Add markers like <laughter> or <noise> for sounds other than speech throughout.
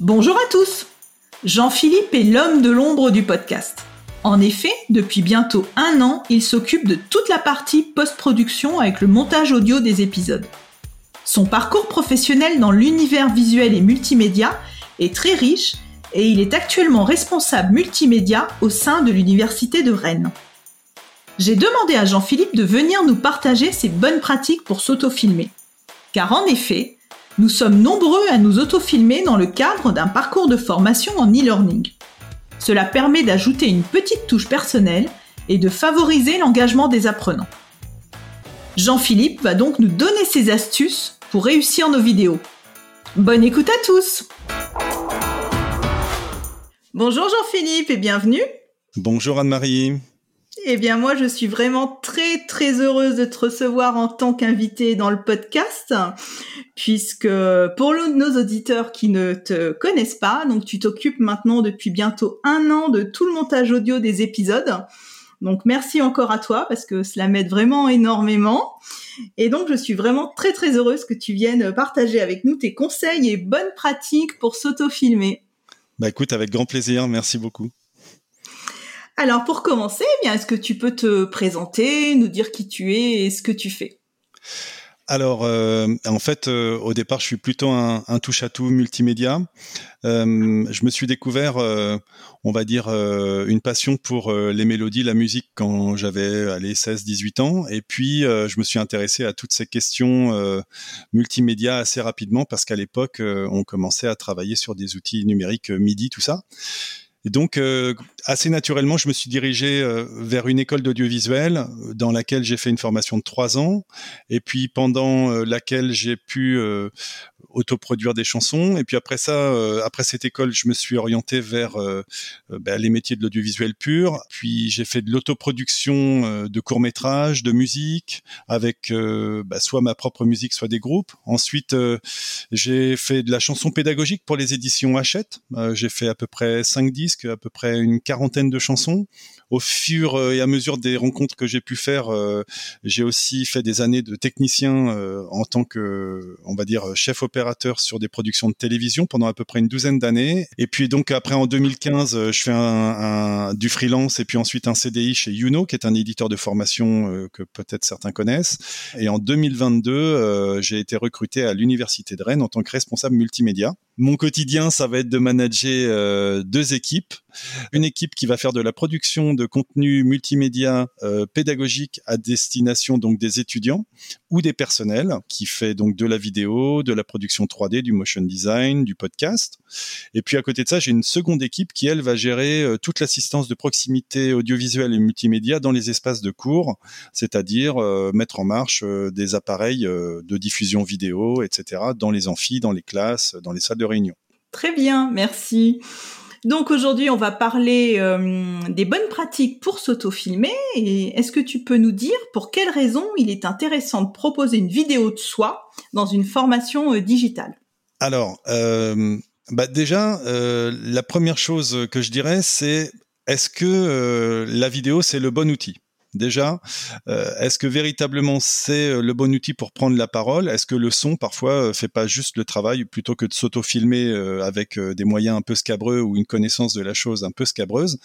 Bonjour à tous Jean-Philippe est l'homme de l'ombre du podcast. En effet, depuis bientôt un an, il s'occupe de toute la partie post-production avec le montage audio des épisodes. Son parcours professionnel dans l'univers visuel et multimédia est très riche et il est actuellement responsable multimédia au sein de l'Université de Rennes. J'ai demandé à Jean-Philippe de venir nous partager ses bonnes pratiques pour s'autofilmer. Car en effet, nous sommes nombreux à nous autofilmer dans le cadre d'un parcours de formation en e-learning. Cela permet d'ajouter une petite touche personnelle et de favoriser l'engagement des apprenants. Jean-Philippe va donc nous donner ses astuces pour réussir nos vidéos. Bonne écoute à tous Bonjour Jean-Philippe et bienvenue Bonjour Anne-Marie eh bien, moi, je suis vraiment très, très heureuse de te recevoir en tant qu'invité dans le podcast, puisque pour nos auditeurs qui ne te connaissent pas, donc tu t'occupes maintenant depuis bientôt un an de tout le montage audio des épisodes. Donc, merci encore à toi, parce que cela m'aide vraiment énormément. Et donc, je suis vraiment très, très heureuse que tu viennes partager avec nous tes conseils et bonnes pratiques pour s'autofilmer. Bah écoute, avec grand plaisir, merci beaucoup. Alors pour commencer, eh bien, est-ce que tu peux te présenter, nous dire qui tu es et ce que tu fais? Alors, euh, en fait, euh, au départ, je suis plutôt un, touche-à-tout multimédia. Euh, je me suis découvert, on va dire, une passion pour les mélodies, la musique quand j'avais allé 16-18 ans. Et puis, je me suis intéressé à toutes ces questions multimédia assez rapidement parce qu'à l'époque, on commençait à travailler sur des outils numériques MIDI, tout ça. Et donc, euh, assez naturellement, je me suis dirigé euh, vers une école d'audiovisuel euh, dans laquelle j'ai fait une formation de trois ans, et puis pendant laquelle j'ai pu autoproduire des chansons. Et puis après ça, euh, après cette école, je me suis orienté vers euh, euh, bah, les métiers de l'audiovisuel pur. Puis j'ai fait de l'autoproduction de courts métrages, de musique, avec bah, soit ma propre musique, soit des groupes. Ensuite, j'ai fait de la chanson pédagogique pour les éditions Hachette. j'ai fait à peu près cinq disques, à peu près une quarantaine de chansons au fur et à mesure des rencontres que j'ai pu faire, j'ai aussi fait des années de technicien en tant que, on va dire, chef opérateur sur des productions de télévision pendant à peu près une douzaine d'années. Et puis donc après en 2015, euh, je fais un, du freelance et puis ensuite un CDI chez Youno, qui est un éditeur de formation euh, que peut-être certains connaissent. Et en 2022, euh, j'ai été recruté à l'université de Rennes en tant que responsable multimédia. Mon quotidien, ça va être de manager euh, deux équipes. Une équipe qui va faire de la production de contenu multimédia euh, pédagogique à destination donc des étudiants ou des personnels, qui fait donc de la vidéo, de la production 3D, du motion design, du podcast. Et puis à côté de ça, j'ai une seconde équipe qui elle va gérer euh, toute l'assistance de proximité audiovisuelle et multimédia dans les espaces de cours, c'est-à-dire mettre en marche des appareils de diffusion vidéo, etc. dans les amphis, dans les classes, dans les salles de réunion. Très bien, merci. Donc aujourd'hui, on va parler euh, des bonnes pratiques pour s'autofilmer. Et est-ce que tu peux nous dire pour quelles raisons il est intéressant de proposer une vidéo de soi dans une formation euh, digitale? Alors, euh, bah déjà, la première chose que je dirais, c'est est-ce que la vidéo c'est le bon outil? Déjà euh, Est-ce que véritablement c'est euh, le bon outil pour prendre la parole? Est-ce que le son parfois euh, fait pas juste le travail plutôt que de s'auto-filmer avec des moyens un peu scabreux ou une connaissance de la chose un peu scabreuse?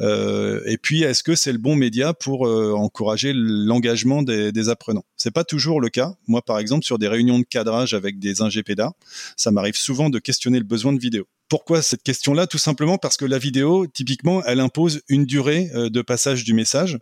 Et puis est-ce que c'est le bon média pour encourager l'engagement des, des apprenants? C'est pas toujours le cas. Moi par exemple sur des réunions de cadrage avec des ingépédas, ça m'arrive souvent de questionner le besoin de vidéo. Pourquoi cette question-là? Tout simplement parce que la vidéo, typiquement, elle impose une durée euh, de passage du message.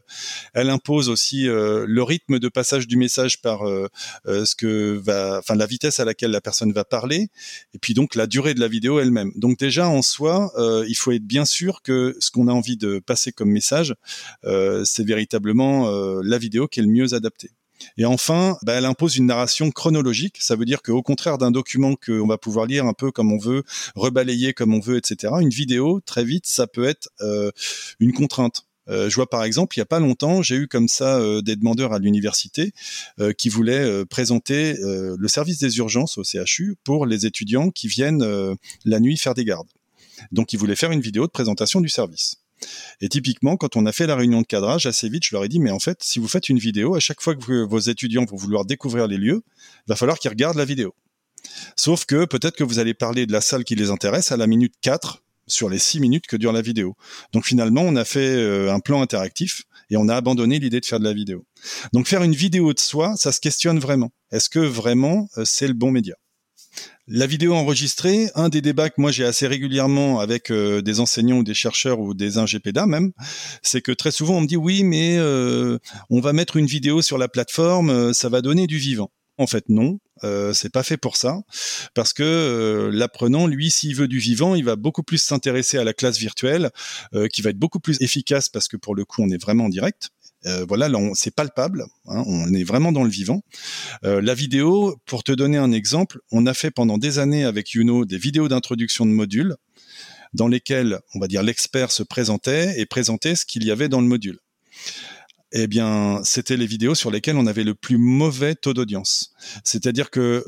Elle impose aussi euh, le rythme de passage du message par euh, ce que va, enfin la vitesse à laquelle la personne va parler, et puis donc la durée de la vidéo elle-même. Donc déjà en soi, il faut être bien sûr que ce qu'on a envie de passer comme message, c'est véritablement la vidéo qui est le mieux adaptée. Et enfin, bah, elle impose une narration chronologique. Ça veut dire qu'au contraire d'un document qu'on va pouvoir lire un peu comme on veut, rebalayer comme on veut, etc., une vidéo, très vite, ça peut être euh, une contrainte. Euh, je vois par exemple, il n'y a pas longtemps, j'ai eu comme ça euh, des demandeurs à l'université qui voulaient présenter le service des urgences au CHU pour les étudiants qui viennent la nuit faire des gardes. Donc ils voulaient faire une vidéo de présentation du service. Et typiquement, quand on a fait la réunion de cadrage, assez vite, je leur ai dit, mais en fait, si vous faites une vidéo, à chaque fois que vos étudiants vont vouloir découvrir les lieux, il va falloir qu'ils regardent la vidéo. Sauf que peut-être que vous allez parler de la salle qui les intéresse à la minute 4 sur les 6 minutes que dure la vidéo. Donc finalement, on a fait euh, un plan interactif et on a abandonné l'idée de faire de la vidéo. Donc faire une vidéo de soi, ça se questionne vraiment. Est-ce que vraiment euh, c'est le bon média? La vidéo enregistrée, un des débats que moi j'ai assez régulièrement avec euh, des enseignants ou des chercheurs ou des ingépédas même, c'est que très souvent on me dit oui mais on va mettre une vidéo sur la plateforme, ça va donner du vivant. En fait, non, euh, c'est pas fait pour ça, parce que euh, l'apprenant, lui, s'il veut du vivant, il va beaucoup plus s'intéresser à la classe virtuelle, euh, qui va être beaucoup plus efficace parce que pour le coup, on est vraiment en direct. Euh, voilà, là, c'est palpable, hein, on est vraiment dans le vivant. la vidéo, pour te donner un exemple, on a fait pendant des années avec Youno des vidéos d'introduction de modules dans lesquelles, on va dire, l'expert se présentait et présentait ce qu'il y avait dans le module eh bien, c'était les vidéos sur lesquelles on avait le plus mauvais taux d'audience. C'est-à-dire que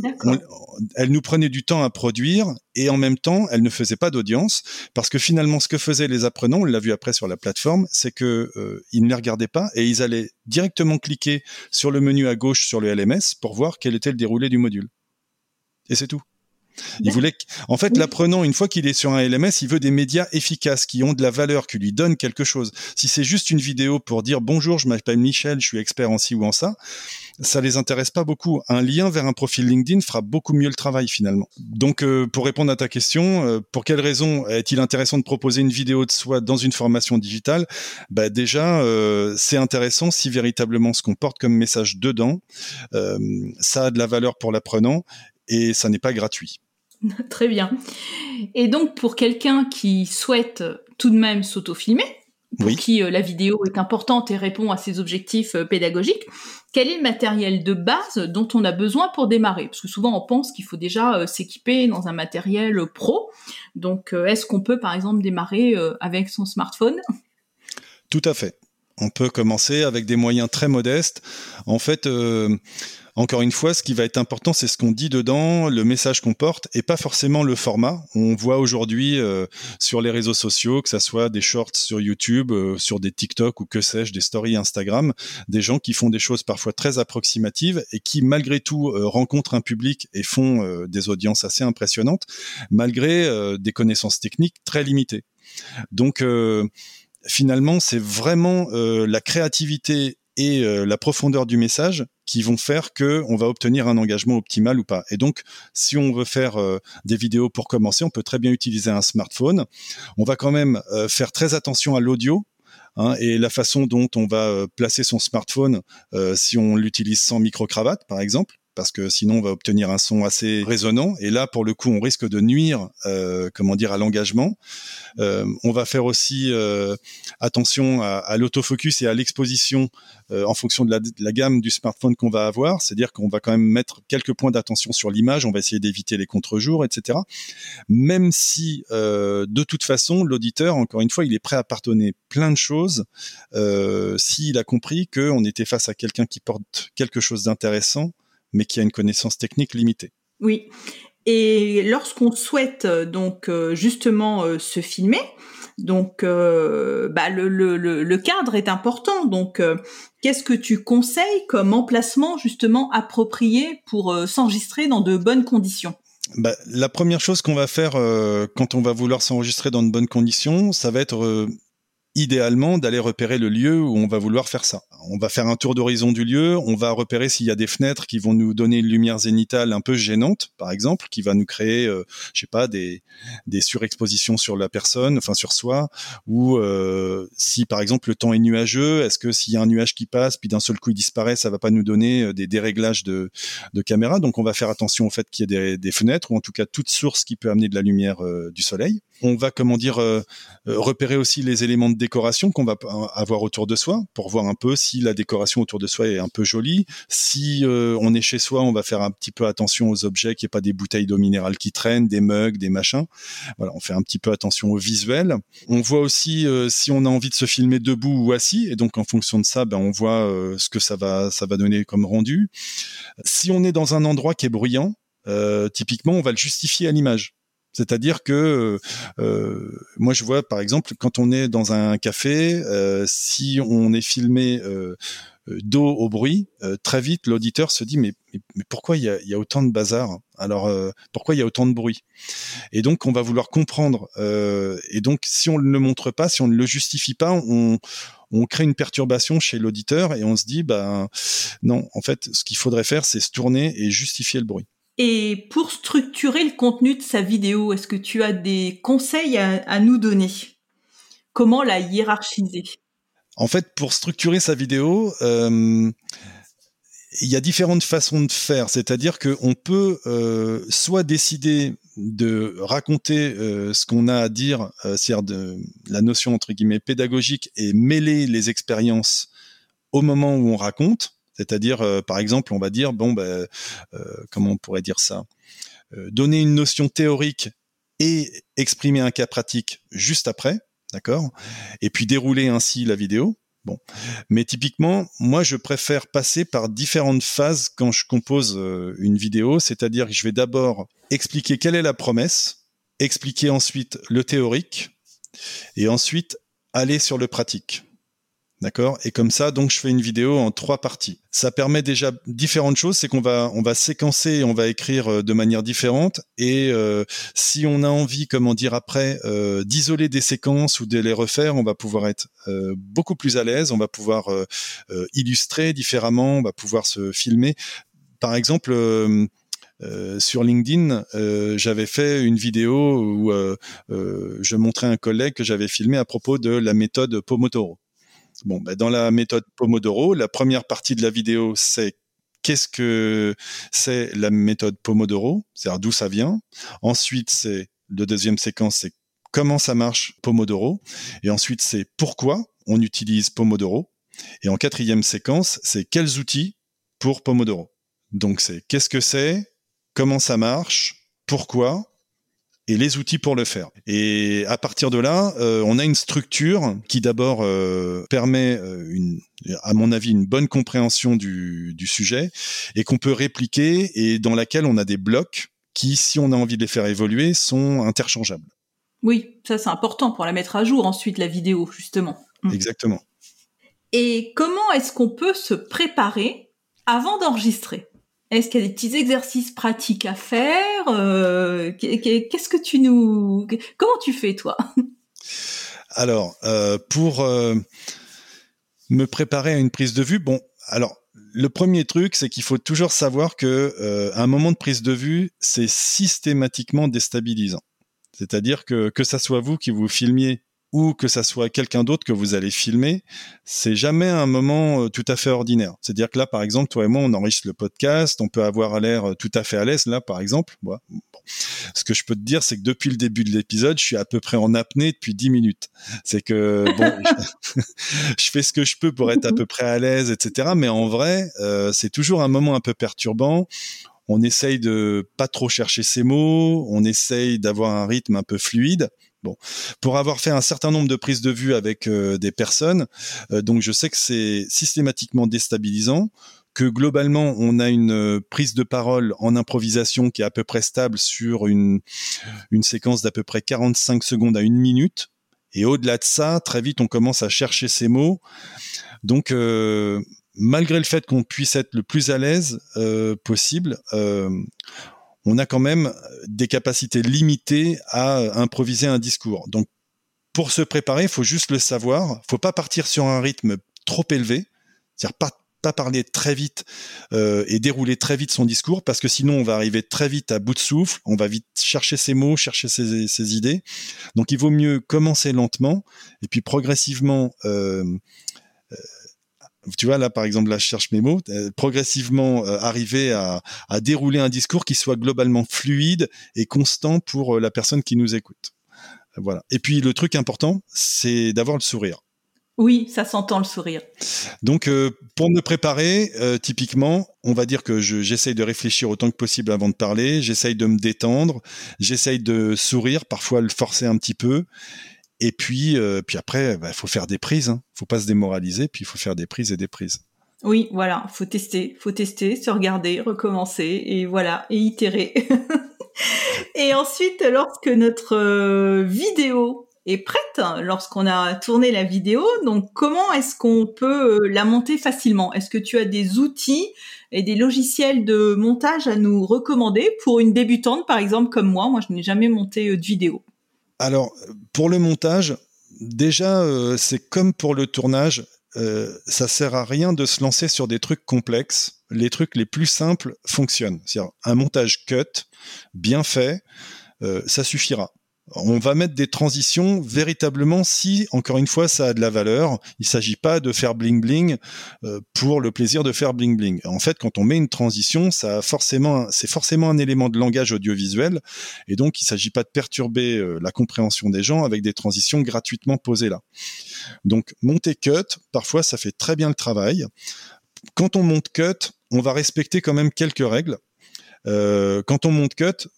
elle nous prenait du temps à produire et en même temps, elle ne faisait pas d'audience parce que finalement, ce que faisaient les apprenants, on l'a vu après sur la plateforme, c'est que euh, ils ne les regardaient pas et ils allaient directement cliquer sur le menu à gauche sur le LMS pour voir quel était le déroulé du module. Et c'est tout. Il voulait, en fait, l'apprenant, une fois qu'il est sur un LMS, il veut des médias efficaces qui ont de la valeur, qui lui donnent quelque chose. Si c'est juste une vidéo pour dire bonjour, je m'appelle Michel, je suis expert en ci ou en ça, ça les intéresse pas beaucoup. Un lien vers un profil LinkedIn fera beaucoup mieux le travail finalement. Donc, euh, pour répondre à ta question, euh, pour quelle raison est-il intéressant de proposer une vidéo de soi dans une formation digitale? Bah, déjà, euh, c'est intéressant si véritablement ce qu'on porte comme message dedans, ça a de la valeur pour l'apprenant et ça n'est pas gratuit. <laughs> Très bien. Et donc, pour quelqu'un qui souhaite tout de même s'autofilmer, pour qui euh, la vidéo est importante et répond à ses objectifs euh, pédagogiques, quel est le matériel de base dont on a besoin pour démarrer? Parce que souvent, on pense qu'il faut déjà euh, s'équiper dans un matériel pro. Donc, est-ce qu'on peut, par exemple, démarrer avec son smartphone? Tout à fait. On peut commencer avec des moyens très modestes. En fait, encore une fois, ce qui va être important, c'est ce qu'on dit dedans, le message qu'on porte, et pas forcément le format. On voit aujourd'hui euh, sur les réseaux sociaux, que ça soit des shorts sur YouTube, euh, sur des TikTok ou que sais-je, des stories Instagram, des gens qui font des choses parfois très approximatives et qui malgré tout euh, rencontrent un public et font des audiences assez impressionnantes, malgré des connaissances techniques très limitées. Donc finalement, c'est vraiment la créativité et la profondeur du message qui vont faire que on va obtenir un engagement optimal ou pas. Et donc, si on veut faire euh, des vidéos pour commencer, on peut très bien utiliser un smartphone. On va quand même euh, faire très attention à l'audio. Hein, et la façon dont on va euh, placer son smartphone si on l'utilise sans micro-cravate, par exemple, parce que sinon on va obtenir un son assez résonnant. Et là, pour le coup, on risque de nuire, euh, comment dire, à l'engagement. Euh, on va faire aussi euh, attention à, l'autofocus et à l'exposition en fonction de la, de la, gamme du smartphone qu'on va avoir. C'est-à-dire qu'on va quand même mettre quelques points d'attention sur l'image. On va essayer d'éviter les contre-jours, etc. Même si, de toute façon, l'auditeur, encore une fois, il est prêt à pardonner plein de choses s'il a compris qu'on était face à quelqu'un qui porte quelque chose d'intéressant mais qui a une connaissance technique limitée. Oui. Et lorsqu'on souhaite euh, donc euh, justement euh, se filmer, donc bah, le, le, le, cadre est important. Donc qu'est-ce que tu conseilles comme emplacement justement approprié pour s'enregistrer dans de bonnes conditions? Bah, la première chose qu'on va faire quand on va vouloir s'enregistrer dans de bonnes conditions, ça va être idéalement d'aller repérer le lieu où on va vouloir faire ça. On va faire un tour d'horizon du lieu, on va repérer s'il y a des fenêtres qui vont nous donner une lumière zénitale un peu gênante, par exemple, qui va nous créer, euh, je sais pas, des, des surexpositions sur la personne, enfin sur soi, ou euh, si par exemple le temps est nuageux, est-ce que s'il y a un nuage qui passe, puis d'un seul coup il disparaît, ça va pas nous donner euh, des déréglages de, de caméra. Donc on va faire attention au fait qu'il y ait des, des, fenêtres, ou en tout cas toute source qui peut amener de la lumière du soleil. On va, comment dire, euh, euh, repérer aussi les éléments de décoration qu'on va avoir autour de soi pour voir un peu si la décoration autour de soi est un peu jolie. Si euh, on est chez soi, on va faire un petit peu attention aux objets, qu'il n'y ait pas des bouteilles d'eau minérale qui traînent, des mugs, des machins. Voilà, on fait un petit peu attention au visuel. On voit aussi si on a envie de se filmer debout ou assis, et donc en fonction de ça, ben, on voit ce que ça va, ça va donner comme rendu. Si on est dans un endroit qui est bruyant, typiquement, on va le justifier à l'image. C'est-à-dire que euh, moi je vois par exemple quand on est dans un café, euh, si on est filmé euh, d'eau au bruit, très vite l'auditeur se dit mais, mais, pourquoi il y a, y a, autant de bazar? Alors pourquoi il y a autant de bruit? Et donc on va vouloir comprendre. et donc si on ne le montre pas, si on ne le justifie pas, on, on crée une perturbation chez l'auditeur et on se dit bah non en fait ce qu'il faudrait faire c'est se tourner et justifier le bruit. Et pour structurer le contenu de sa vidéo, est-ce que tu as des conseils à, nous donner? Comment la hiérarchiser? En fait, pour structurer sa vidéo, euh, il y a différentes façons de faire. C'est-à-dire qu'on peut euh, soit décider de raconter euh, ce qu'on a à dire, c'est-à-dire de la notion entre guillemets pédagogique et mêler les expériences au moment où on raconte. C'est-à-dire, euh, par exemple, on va dire, bon, ben, euh, comment on pourrait dire ça euh, Donner une notion théorique et exprimer un cas pratique juste après, d'accord Et puis dérouler ainsi la vidéo. Bon, mais typiquement, moi, je préfère passer par différentes phases quand je compose une vidéo, c'est-à-dire que je vais d'abord expliquer quelle est la promesse, expliquer ensuite le théorique, et ensuite aller sur le pratique. D'accord? Et comme ça, donc je fais une vidéo en trois parties. Ça permet déjà différentes choses, c'est qu'on va on va séquencer, on va écrire euh, de manière différente. Et euh, si on a envie, comment dire après, euh, d'isoler des séquences ou de les refaire, on va pouvoir être beaucoup plus à l'aise. On va pouvoir illustrer différemment, on va pouvoir se filmer. Par exemple. sur LinkedIn, j'avais fait une vidéo où je montrais un collègue que j'avais filmé à propos de la méthode Pomodoro. Bon, ben dans la méthode Pomodoro, la première partie de la vidéo, c'est qu'est-ce que c'est la méthode Pomodoro, c'est-à-dire d'où ça vient. Ensuite, c'est le deuxième séquence, c'est comment ça marche Pomodoro. Et ensuite, c'est pourquoi on utilise Pomodoro. Et en quatrième séquence, c'est quels outils pour Pomodoro. Donc, c'est qu'est-ce que c'est, comment ça marche, pourquoi, et les outils pour le faire. Et à partir de là, euh, on a une structure qui d'abord euh, permet, euh, une, à mon avis, une bonne compréhension du, du sujet et qu'on peut répliquer et dans laquelle on a des blocs qui, si on a envie de les faire évoluer, sont interchangeables. Oui, ça c'est important pour la mettre à jour ensuite, la vidéo, justement. Mm. Exactement. Et comment est-ce qu'on peut se préparer avant d'enregistrer? Est-ce qu'il y a des petits exercices pratiques à faire euh, Qu'est-ce que tu nous... Comment tu fais, toi? Alors, euh, pour euh, me préparer à une prise de vue, bon, alors, le premier truc, c'est qu'il faut toujours savoir que un moment de prise de vue, c'est systématiquement déstabilisant. C'est-à-dire que que ça soit vous qui vous filmiez ou que ça soit quelqu'un d'autre que vous allez filmer, c'est jamais un moment euh, tout à fait ordinaire. C'est-à-dire que là, par exemple, toi et moi, on enregistre le podcast, on peut avoir l'air euh, tout à fait à l'aise. Là, par exemple, bon. ce que je peux te dire, c'est que depuis le début de l'épisode, je suis à peu près en apnée depuis 10 minutes. C'est que bon, <laughs> <laughs> je, fais ce que je peux pour être à peu <laughs> près à l'aise, etc. Mais en vrai, euh, c'est toujours un moment un peu perturbant on essaye de pas trop chercher ses mots, on essaye d'avoir un rythme un peu fluide. Pour avoir fait un certain nombre de prises de vue avec euh, des personnes, euh, donc je sais que c'est systématiquement déstabilisant, que globalement on a une euh, prise de parole en improvisation qui est à peu près stable sur une, séquence d'à peu près 45 secondes à une minute. Et au-delà de ça, très vite on commence à chercher ses mots. Donc malgré le fait qu'on puisse être le plus à l'aise possible, on a quand même des capacités limitées à improviser un discours. Donc, pour se préparer, il faut juste le savoir. Faut pas partir sur un rythme trop élevé, c'est-à-dire pas pas parler très vite euh, et dérouler très vite son discours parce que sinon on va arriver très vite à bout de souffle, on va vite chercher ses mots, chercher ses, idées. Donc il vaut mieux commencer lentement et puis progressivement euh, tu vois là par exemple là je cherche mes mots euh, progressivement euh, arriver à, dérouler un discours qui soit globalement fluide et constant pour euh, la personne qui nous écoute Voilà. Et puis le truc important, c'est d'avoir le sourire. Oui, ça s'entend le sourire. Donc, euh, pour me préparer, euh, typiquement, on va dire que j'essaye de réfléchir autant que possible avant de parler, j'essaye de me détendre, j'essaye de sourire, parfois le forcer un petit peu. Et puis, euh, puis après, il bah, faut faire des prises. Hein. faut pas se démoraliser, puis il faut faire des prises et des prises. Oui, voilà, faut tester, faut tester, se regarder, recommencer, et voilà, et itérer. <laughs> et ensuite, lorsque notre vidéo est prête lorsqu'on a tourné la vidéo. Donc, comment est-ce qu'on peut euh, la monter facilement? Est-ce que tu as des outils et des logiciels de montage à nous recommander pour une débutante, par exemple, comme moi? Moi, je n'ai jamais monté euh, de vidéo. Alors, pour le montage, déjà, euh, c'est comme pour le tournage. ça sert à rien de se lancer sur des trucs complexes. Les trucs les plus simples fonctionnent. C'est-à-dire un montage cut, bien fait, ça suffira. On va mettre des transitions véritablement si, encore une fois, ça a de la valeur. Il ne s'agit pas de faire bling bling euh, pour le plaisir de faire bling bling. En fait, quand on met une transition, ça forcément, c'est forcément un élément de langage audiovisuel, et donc il ne s'agit pas de perturber euh, la compréhension des gens avec des transitions gratuitement posées là. Donc monter cut, parfois ça fait très bien le travail. Quand on monte cut, on va respecter quand même quelques règles. Euh, quand on monte cut,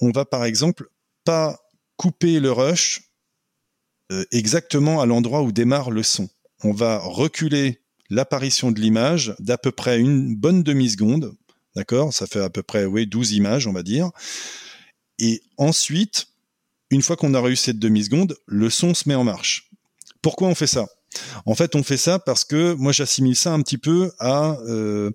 on va par exemple pas couper le rush euh, exactement à l'endroit où démarre le son. On va reculer l'apparition de l'image d'à peu près une bonne demi-seconde, d'accord? Ça fait à peu près oui, 12 images, on va dire. Et ensuite, une fois qu'on a réussi cette demi-seconde, le son se met en marche. Pourquoi on fait ça? En fait, on fait ça parce que moi j'assimile ça un petit peu à euh,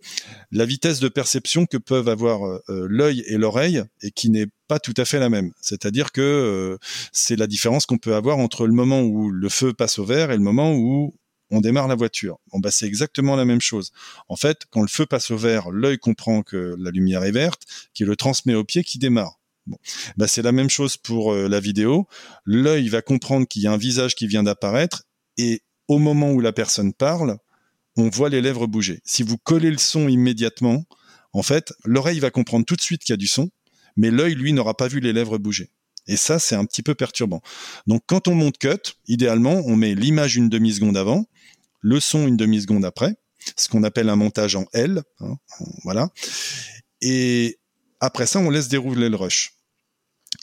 la vitesse de perception que peuvent avoir euh, l'œil et l'oreille et qui n'est pas tout à fait la même. C'est-à-dire que euh, c'est la différence qu'on peut avoir entre le moment où le feu passe au vert et le moment où on démarre la voiture. Bon bah c'est exactement la même chose. En fait, quand le feu passe au vert, l'œil comprend que la lumière est verte, qui le transmet au pied qui démarre. Bon. Bah, c'est la même chose pour la vidéo. L'œil va comprendre qu'il y a un visage qui vient d'apparaître et au moment où la personne parle, on voit les lèvres bouger. Si vous collez le son immédiatement, en fait, l'oreille va comprendre tout de suite qu'il y a du son, mais l'œil, lui, n'aura pas vu les lèvres bouger. Et ça, c'est un petit peu perturbant. Donc, quand on monte cut, idéalement, on met l'image une demi-seconde avant, le son une demi-seconde après, ce qu'on appelle un montage en L. Hein, voilà. Et après ça, on laisse dérouler le rush.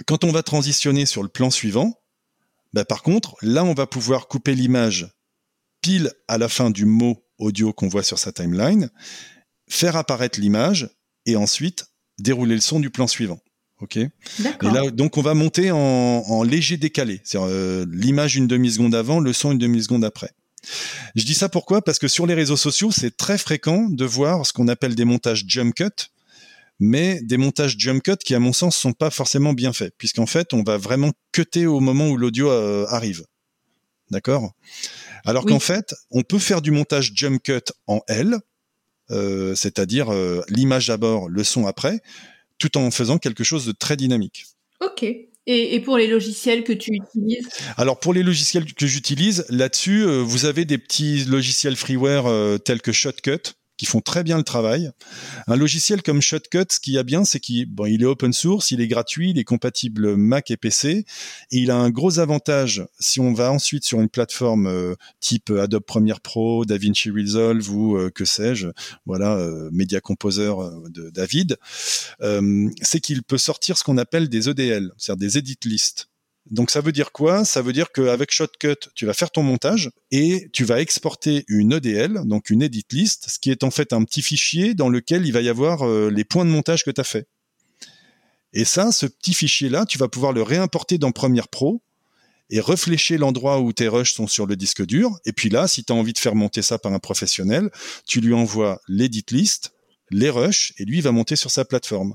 Quand on va transitionner sur le plan suivant, bah, par contre, là, on va pouvoir couper l'image pile à la fin du mot audio qu'on voit sur sa timeline, faire apparaître l'image et ensuite dérouler le son du plan suivant. Ok? Et là, donc on va monter en, léger décalé, c'est euh, l'image une demi seconde avant, le son une demi seconde après. Je dis ça pourquoi? Parce que sur les réseaux sociaux, c'est très fréquent de voir ce qu'on appelle des montages jump cut, mais des montages jump cut qui, à mon sens, sont pas forcément bien faits, puisqu'en fait, on va vraiment cutter au moment où l'audio euh, arrive. D'accord? Alors qu'en fait, on peut faire du montage jump cut en L, euh, c'est-à-dire euh, l'image d'abord, le son après, tout en faisant quelque chose de très dynamique. Ok. Et, pour les logiciels que tu utilises? Alors pour les logiciels que j'utilise, là-dessus, euh, vous avez des petits logiciels freeware tels que Shotcut qui font très bien le travail. Un logiciel comme Shotcut, ce qu'il y a bien, c'est qu'il bon, il est open source, il est gratuit, il est compatible Mac et PC, et il a un gros avantage si on va ensuite sur une plateforme euh, type Adobe Premiere Pro, DaVinci Resolve ou euh, que sais-je, voilà, euh, Media Composer de David, c'est qu'il peut sortir ce qu'on appelle des EDL, c'est-à-dire des edit lists. Donc ça veut dire quoi? Ça veut dire qu'avec Shotcut, tu vas faire ton montage et tu vas exporter une EDL, donc une edit list, ce qui est en fait un petit fichier dans lequel il va y avoir euh, les points de montage que tu as fait. Et ça, ce petit fichier-là, tu vas pouvoir le réimporter dans Premiere Pro et réfléchir l'endroit où tes rushs sont sur le disque dur. Et puis là, si tu as envie de faire monter ça par un professionnel, tu lui envoies l'edit list, les rushs, et lui va monter sur sa plateforme.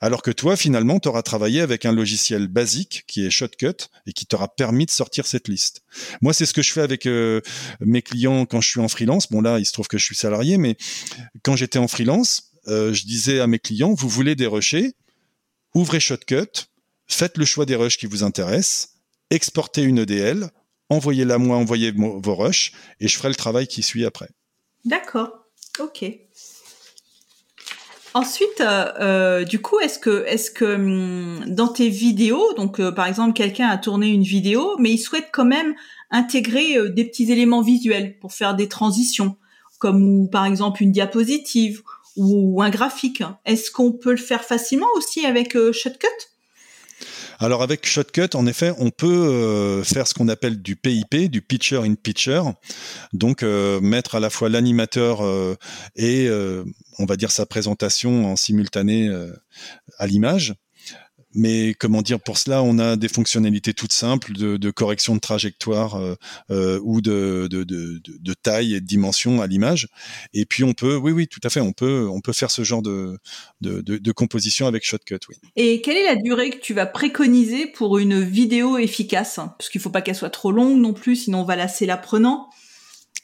Alors que toi, finalement, tu auras travaillé avec un logiciel basique qui est Shotcut et qui t'aura permis de sortir cette liste. Moi, c'est ce que je fais avec euh, mes clients quand je suis en freelance. Bon, là, il se trouve que je suis salarié, mais quand j'étais en freelance, euh, je disais à mes clients, vous voulez des rushs Ouvrez Shotcut, faites le choix des rushs qui vous intéressent, exportez une EDL, envoyez-la moi, envoyez vos rushs, et je ferai le travail qui suit après. D'accord. Ok. Ensuite, du coup, est-ce que, est-ce que hum, dans tes vidéos, donc par exemple, quelqu'un a tourné une vidéo, mais il souhaite quand même intégrer des petits éléments visuels pour faire des transitions, comme ou, par exemple une diapositive ou un graphique. Est-ce qu'on peut le faire facilement aussi avec Shotcut? Alors avec Shotcut, en effet, on peut euh, faire ce qu'on appelle du PIP, du Picture in Picture, donc euh, mettre à la fois l'animateur euh, et on va dire sa présentation en simultané à l'image mais comment dire pour cela on a des fonctionnalités toutes simples de, de correction de trajectoire euh, euh, ou de, de, de, taille et de dimension à l'image. Et puis on peut oui oui tout à fait on peut on peut faire ce genre de, de, composition avec Shotcut oui. Et quelle est la durée que tu vas préconiser pour une vidéo efficace? Parce qu'il faut pas qu'elle soit trop longue non plus sinon on va lasser l'apprenant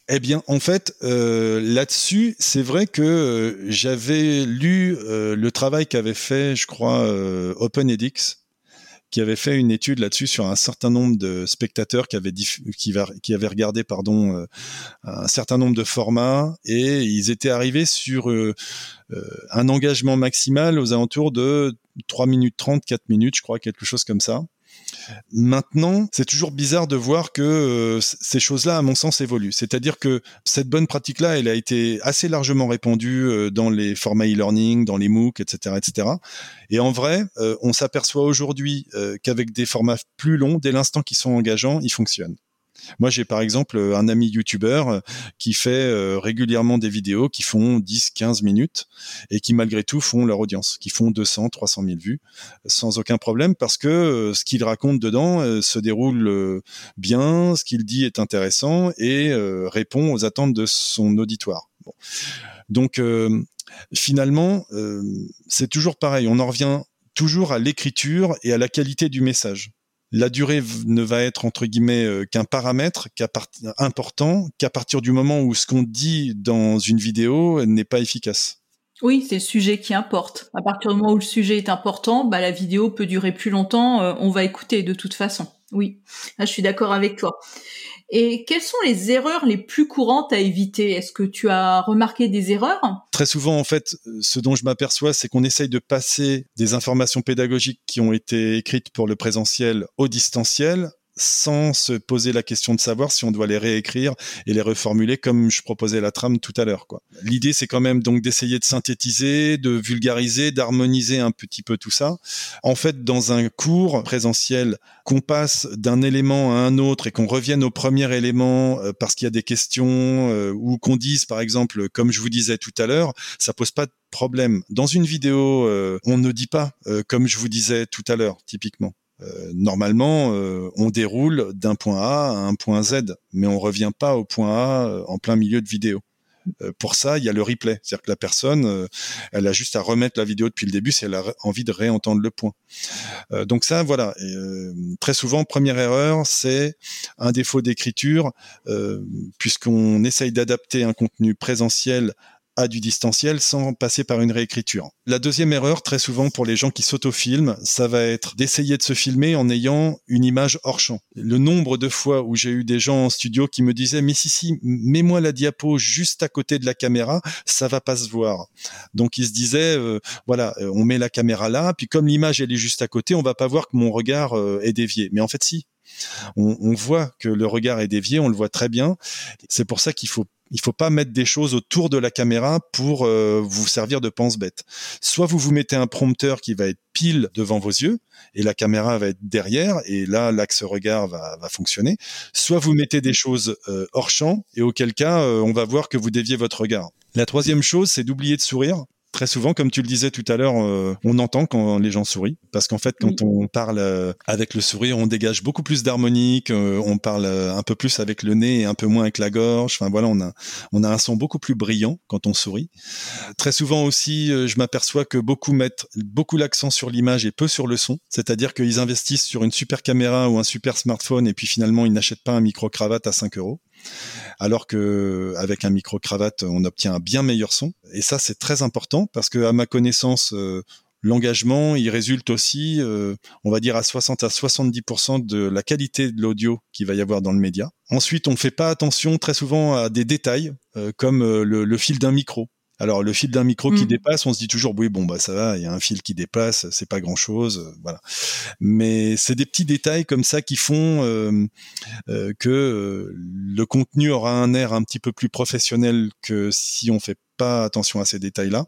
eh bien, en fait, euh, là-dessus, c'est vrai que euh, j'avais lu euh, le travail qu'avait fait, je crois, OpenEdX, qui avait fait une étude là-dessus sur un certain nombre de spectateurs qui avaient, qui, avaient regardé pardon, un certain nombre de formats et ils étaient arrivés sur un engagement maximal aux alentours de 3 minutes 30, 4 minutes, je crois, quelque chose comme ça. Maintenant, c'est toujours bizarre de voir que euh, ces choses-là, à mon sens, évoluent. C'est-à-dire que cette bonne pratique-là, elle a été assez largement répandue euh, dans les formats e-learning, dans les MOOC, etc., etc. Et en vrai, euh, on s'aperçoit aujourd'hui qu'avec des formats plus longs, dès l'instant qu'ils sont engageants, ils fonctionnent. Moi, j'ai par exemple un ami youtubeur euh, qui fait euh, régulièrement des vidéos qui font 10, 15 minutes et qui malgré tout font leur audience, qui font 200, 300 000 vues sans aucun problème parce que euh, ce qu'il raconte dedans se déroule bien, ce qu'il dit est intéressant et répond aux attentes de son auditoire. Donc finalement, c'est toujours pareil. On en revient toujours à l'écriture et à la qualité du message la durée ne va être entre guillemets euh, qu'un paramètre important qu'à partir du moment où ce qu'on dit dans une vidéo n'est pas efficace. Oui, c'est le sujet qui importe. À partir du moment où le sujet est important, bah, la vidéo peut durer plus longtemps. Euh, on va écouter de toute façon. Oui, je suis d'accord avec toi. Et quelles sont les erreurs les plus courantes à éviter? Est-ce que tu as remarqué des erreurs? Très souvent, en fait, ce dont je m'aperçois, c'est qu'on essaye de passer des informations pédagogiques qui ont été écrites pour le présentiel au distanciel sans se poser la question de savoir si on doit les réécrire et les reformuler comme je proposais la trame tout à l'heure. Quoi. L'idée, c'est quand même donc d'essayer de synthétiser, de vulgariser, d'harmoniser un petit peu tout ça. En fait, dans un cours présentiel, qu'on passe d'un élément à un autre et qu'on revienne au premier élément euh, parce qu'il y a des questions euh, ou qu'on dise, par exemple, comme je vous disais tout à l'heure, ça pose pas de problème. Dans une vidéo, euh, on ne dit pas, comme je vous disais tout à l'heure, typiquement. Euh, normalement, euh, on déroule d'un point A à un point Z, mais on revient pas au point A euh, en plein milieu de vidéo. pour ça, il y a le replay, c'est-à-dire que la personne, elle a juste à remettre la vidéo depuis le début si elle a envie de réentendre le point. donc ça, voilà. très souvent, première erreur, c'est un défaut d'écriture, puisqu'on essaye d'adapter un contenu présentiel à du distanciel sans passer par une réécriture. La deuxième erreur, très souvent pour les gens qui s'autofilment, ça va être d'essayer de se filmer en ayant une image hors champ. Le nombre de fois où j'ai eu des gens en studio qui me disaient mais si si, mets-moi la diapo juste à côté de la caméra, ça va pas se voir. Donc ils se disaient euh, voilà, euh, on met la caméra là, puis comme l'image elle est juste à côté, on va pas voir que mon regard euh, est dévié. Mais en fait si, on, on, voit que le regard est dévié, on le voit très bien. C'est pour ça qu'il faut il faut pas mettre des choses autour de la caméra pour euh, vous servir de pense-bête. Soit vous vous mettez un prompteur qui va être pile devant vos yeux et la caméra va être derrière et là l'axe regard va, fonctionner. Soit vous mettez des choses euh, hors champ et auquel cas euh, on va voir que vous déviez votre regard. La troisième chose, c'est d'oublier de sourire très souvent, comme tu le disais tout à l'heure, euh, on entend quand les gens sourient, parce qu'en fait, quand on parle euh, avec le sourire, on dégage beaucoup plus d'harmonique, euh, on parle un peu plus avec le nez et un peu moins avec la gorge. Enfin voilà, on a on a un son beaucoup plus brillant quand on sourit. Très souvent aussi, je m'aperçois que beaucoup mettent beaucoup l'accent sur l'image et peu sur le son, c'est-à-dire qu'ils investissent sur une super caméra ou un super smartphone et puis finalement ils n'achètent pas un micro cravate à 5 euros alors que avec un micro cravate, on obtient un bien meilleur son. Et ça, c'est très important parce que, à ma connaissance, euh, l'engagement, il résulte aussi, euh, on va dire à 60 à 70% de la qualité de l'audio qu'il va y avoir dans le média. Ensuite, on fait pas attention très souvent à des détails euh, comme le, fil d'un micro. Alors le fil d'un micro qui Mm. dépasse, on se dit toujours oui bon bah ça va, il y a un fil qui dépasse, c'est pas grand chose, voilà. Mais c'est des petits détails comme ça qui font euh, euh, que euh, le contenu aura un air un petit peu plus professionnel que si on fait pas attention à ces détails-là.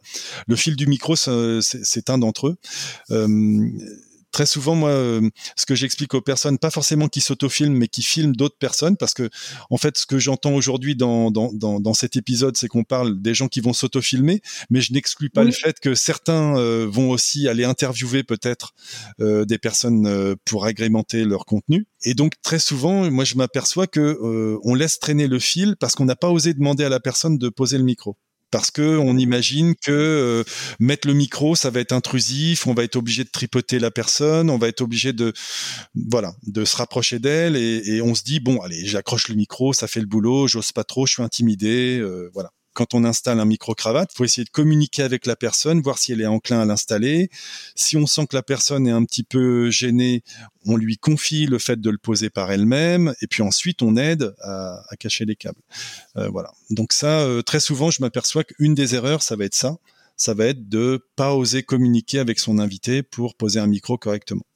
Le fil du micro, c'est c'est un d'entre eux. Euh, très souvent, moi, euh, ce que j'explique aux personnes, pas forcément qui s'autofilment, mais qui filment d'autres personnes, parce que, en fait, ce que j'entends aujourd'hui dans, dans, dans, dans cet épisode, c'est qu'on parle des gens qui vont s'autofilmer, mais je n'exclus pas Oui. le fait que certains euh, vont aussi aller interviewer peut-être euh, des personnes euh, pour agrémenter leur contenu. Et donc, très souvent, moi, je m'aperçois que euh, on laisse traîner le fil parce qu'on n'a pas osé demander à la personne de poser le micro parce que on imagine que euh, mettre le micro ça va être intrusif, on va être obligé de tripoter la personne, on va être obligé de voilà de se rapprocher d'elle et, on se dit bon allez j'accroche le micro, ça fait le boulot, j'ose pas trop, je suis intimidé, euh, voilà. Quand on installe un micro cravate, faut essayer de communiquer avec la personne, voir si elle est enclin à l'installer. Si on sent que la personne est un petit peu gênée, on lui confie le fait de le poser par elle-même, et puis ensuite on aide à, cacher les câbles. Euh, voilà. Donc ça, euh, très souvent, je m'aperçois qu'une des erreurs, ça va être ça. Ça va être de pas oser communiquer avec son invité pour poser un micro correctement.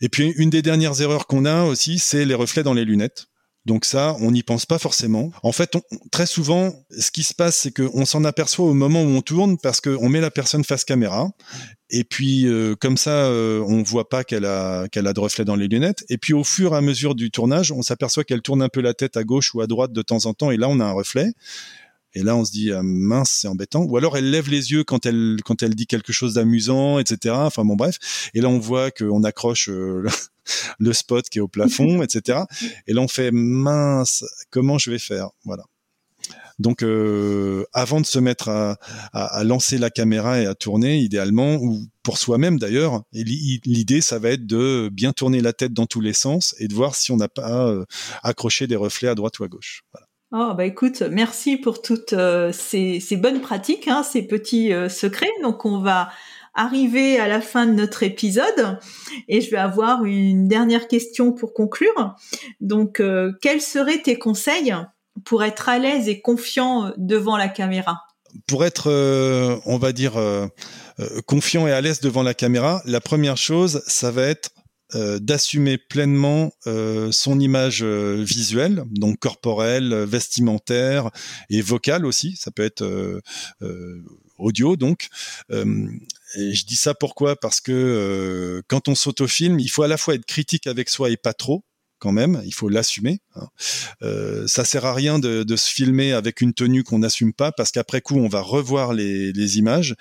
Et puis une des dernières erreurs qu'on a aussi, c'est les reflets dans les lunettes. Donc ça, on n'y pense pas forcément. En fait, on, très souvent, ce qui se passe, c'est qu'on s'en aperçoit au moment où on tourne parce qu'on met la personne face caméra. Et puis, euh, comme ça, euh, on voit pas qu'elle a, qu'elle a de reflets dans les lunettes. Et puis, au fur et à mesure du tournage, on s'aperçoit qu'elle tourne un peu la tête à gauche ou à droite de temps en temps. Et là, on a un reflet. Et là, on se dit ah, mince, c'est embêtant. Ou alors, elle lève les yeux quand elle quand elle dit quelque chose d'amusant, etc. Enfin bon, bref. Et là, on voit qu'on accroche euh, <laughs> le, spot qui est au plafond, etc. Et là, on fait mince, comment je vais faire? Voilà. Donc, euh, avant de se mettre à, à, à, lancer la caméra et à tourner, idéalement, ou pour soi-même d'ailleurs, l'idée, ça va être de bien tourner la tête dans tous les sens et de voir si on n'a pas euh, accroché des reflets à droite ou à gauche. Voilà. Oh bah écoute, merci pour toutes euh, ces, bonnes pratiques, hein, ces petits euh, secrets. Donc on va arriver à la fin de notre épisode et je vais avoir une dernière question pour conclure. Donc euh, quels seraient tes conseils pour être à l'aise et confiant devant la caméra? Pour être, on va dire, confiant et à l'aise devant la caméra, la première chose, ça va être euh, d'assumer pleinement euh, son image euh, visuelle, donc corporelle, vestimentaire et vocale aussi. Ça peut être audio, donc. je dis ça pourquoi? Parce que quand on s'autofilme, il faut à la fois être critique avec soi et pas trop quand même, il faut l'assumer. Hein. Ça sert à rien de, se filmer avec une tenue qu'on n'assume pas, parce qu'après coup, on va revoir les images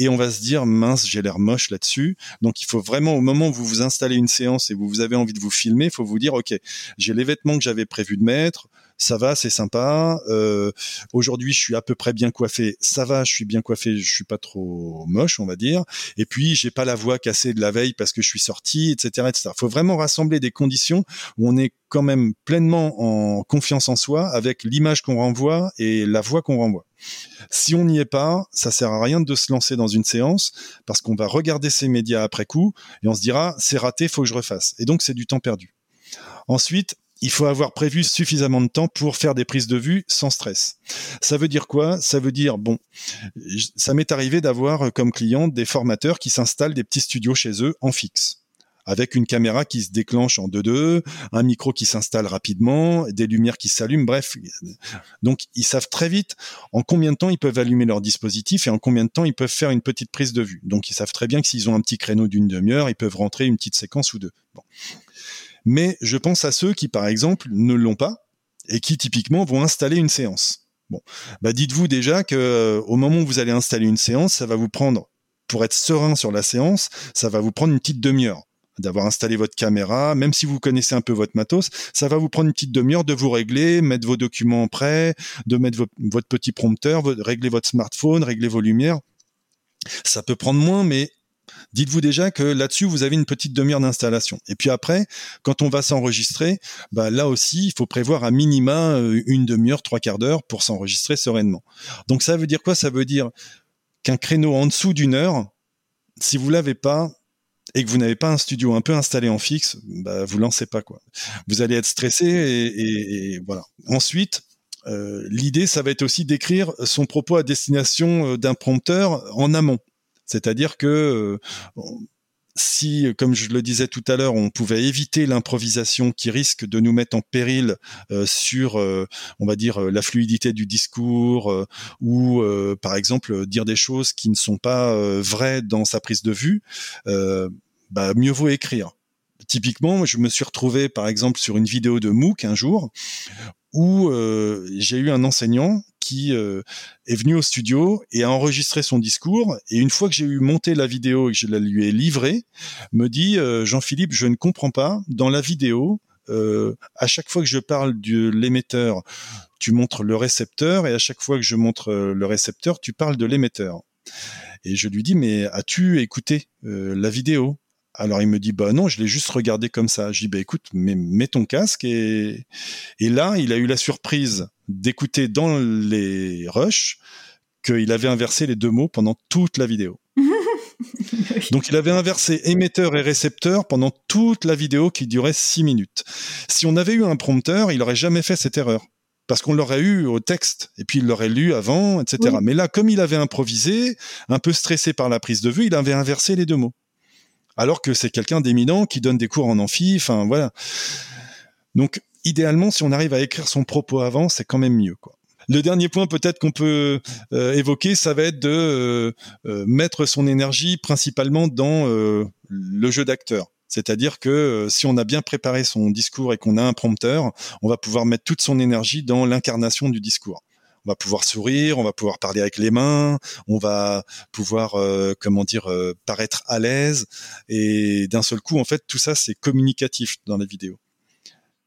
et on va se dire mince j'ai l'air moche là-dessus. Donc il faut vraiment au moment où vous vous installez une séance et vous avez envie de vous filmer il faut vous dire ok j'ai les vêtements que j'avais prévu de mettre. Ça va c'est sympa. Euh, aujourd'hui je suis à peu près bien coiffé. Ça va je suis bien coiffé. Je suis pas trop moche on va dire. Et puis j'ai pas la voix cassée de la veille parce que je suis sorti etc etc faut vraiment rassembler des conditions où on est quand même pleinement en confiance en soi avec l'image qu'on renvoie et la voix qu'on renvoie si on n'y est pas, ça sert à rien de se lancer dans une séance parce qu'on va regarder ces médias après coup et on se dira c'est raté, faut que je refasse. Et donc c'est du temps perdu. Ensuite, il faut avoir prévu suffisamment de temps pour faire des prises de vue sans stress. Ça veut dire quoi? Ça veut dire, bon, ça m'est arrivé d'avoir comme client des formateurs qui s'installent des petits studios chez eux en fixe avec une caméra qui se déclenche en 2-2, un micro qui s'installe rapidement, des lumières qui s'allument, bref. Donc, ils savent très vite en combien de temps ils peuvent allumer leur dispositif et en combien de temps ils peuvent faire une petite prise de vue. Donc, ils savent très bien que s'ils ont un petit créneau d'une demi-heure, ils peuvent rentrer une petite séquence ou deux. Bon. Mais je pense à ceux qui, par exemple, ne l'ont pas et qui, typiquement, vont installer une séance. Bon, bah dites-vous déjà que euh, au moment où vous allez installer une séance, ça va vous prendre, pour être serein sur la séance, ça va vous prendre une petite demi-heure d'avoir installé votre caméra, même si vous connaissez un peu votre matos, ça va vous prendre une petite demi-heure de vous régler, mettre vos documents prêts, de mettre vo votre petit prompteur, régler votre smartphone, régler vos lumières. Ça peut prendre moins, mais dites-vous déjà que là-dessus, vous avez une petite demi-heure d'installation. Et puis après, quand on va s'enregistrer, bah là aussi, il faut prévoir à minima une demi-heure, trois quarts d'heure pour s'enregistrer sereinement. Donc ça veut dire quoi? Ça veut dire qu'un créneau en dessous d'une heure, si vous l'avez pas, et que vous n'avez pas un studio un peu installé en fixe, bah, vous lancez pas quoi. Vous allez être stressé et, voilà. Ensuite, l'idée, ça va être aussi d'écrire son propos à destination d'un prompteur en amont. C'est-à-dire que si, comme je le disais tout à l'heure, on pouvait éviter l'improvisation qui risque de nous mettre en péril euh, sur, euh, on va dire, euh, la fluidité du discours ou, par exemple, dire des choses qui ne sont pas vraies dans sa prise de vue, bah, mieux vaut écrire. Typiquement, je me suis retrouvé, par exemple, sur une vidéo de MOOC un jour où j'ai eu un enseignant qui euh, est venu au studio et a enregistré son discours. Et une fois que j'ai eu monté la vidéo et que je la lui ai livrée, me dit euh, Jean-Philippe, je ne comprends pas. Dans la vidéo, euh, à chaque fois que je parle de l'émetteur, tu montres le récepteur, et à chaque fois que je montre le récepteur, tu parles de l'émetteur. Et je lui dis mais as-tu écouté la vidéo? Alors il me dit bah non, je l'ai juste regardé comme ça. Je dis bah écoute, mets, ton casque et et là il a eu la surprise d'écouter dans les rushs qu'il avait inversé les deux mots pendant toute la vidéo. <laughs> Donc il avait inversé émetteur et récepteur pendant toute la vidéo qui durait six minutes. Si on avait eu un prompteur, il n'aurait jamais fait cette erreur. Parce qu'on l'aurait eu au texte, et puis il l'aurait lu avant, etc. Mais là, comme il avait improvisé, un peu stressé par la prise de vue, il avait inversé les deux mots alors que c'est quelqu'un d'éminent qui donne des cours en amphi. Enfin voilà. Donc idéalement, si on arrive à écrire son propos avant, c'est quand même mieux, quoi. Le dernier point peut-être qu'on peut, euh, évoquer, ça va être de euh, euh, mettre son énergie principalement dans le jeu d'acteur. C'est-à-dire que si on a bien préparé son discours et qu'on a un prompteur, on va pouvoir mettre toute son énergie dans l'incarnation du discours on va pouvoir sourire, on va pouvoir parler avec les mains, on va pouvoir, euh, comment dire, euh, paraître à l'aise. Et d'un seul coup, en fait, tout ça, c'est communicatif dans la vidéo.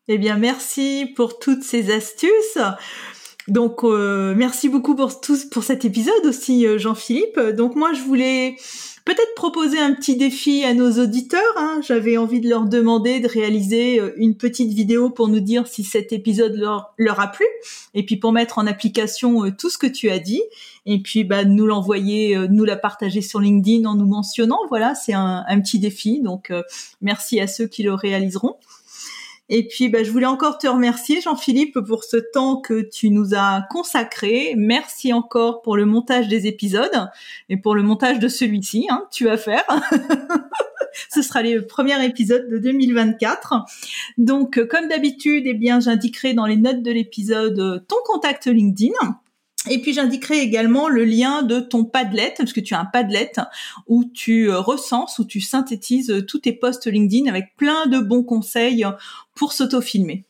Eh bien, merci pour toutes ces astuces. Donc, euh, merci beaucoup pour, tous, pour cet épisode aussi, Jean-Philippe. Donc, moi, je voulais peut-être proposer un petit défi à nos auditeurs. Hein. J'avais envie de leur demander de réaliser euh, une petite vidéo pour nous dire si cet épisode leur, leur a plu, et puis pour mettre en application euh, tout ce que tu as dit, et puis bah, nous l'envoyer, euh, nous la partager sur LinkedIn en nous mentionnant. Voilà, c'est un, un, petit défi. Donc merci à ceux qui le réaliseront. Et puis, bah, je voulais encore te remercier, Jean-Philippe, pour ce temps que tu nous as consacré. Merci encore pour le montage des épisodes et pour le montage de celui-ci. Hein, tu vas faire. <laughs> ce sera le premier épisode de 2024. Donc, comme d'habitude, eh bien, j'indiquerai dans les notes de l'épisode ton contact LinkedIn. Et puis j'indiquerai également le lien de ton Padlet, parce que tu as un Padlet où tu euh, recenses, où tu synthétises euh, tous tes posts LinkedIn avec plein de bons conseils pour s'auto-filmer.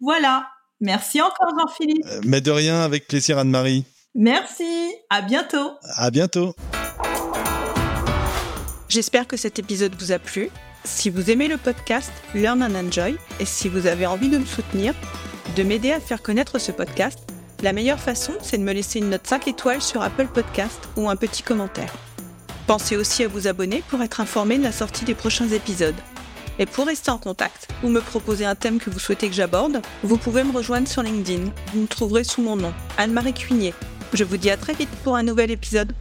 Voilà. Merci encore Jean-Philippe. Euh, mais de rien, avec plaisir Anne-Marie. Merci. À bientôt. À bientôt. J'espère que cet épisode vous a plu. Si vous aimez le podcast Learn and Enjoy et si vous avez envie de me soutenir, de m'aider à faire connaître ce podcast, la meilleure façon, c'est de me laisser une note 5 étoiles sur Apple Podcast ou un petit commentaire. Pensez aussi à vous abonner pour être informé de la sortie des prochains épisodes. Et pour rester en contact ou me proposer un thème que vous souhaitez que j'aborde, vous pouvez me rejoindre sur LinkedIn. Vous me trouverez sous mon nom, Anne-Marie Cuigné. Je vous dis à très vite pour un nouvel épisode.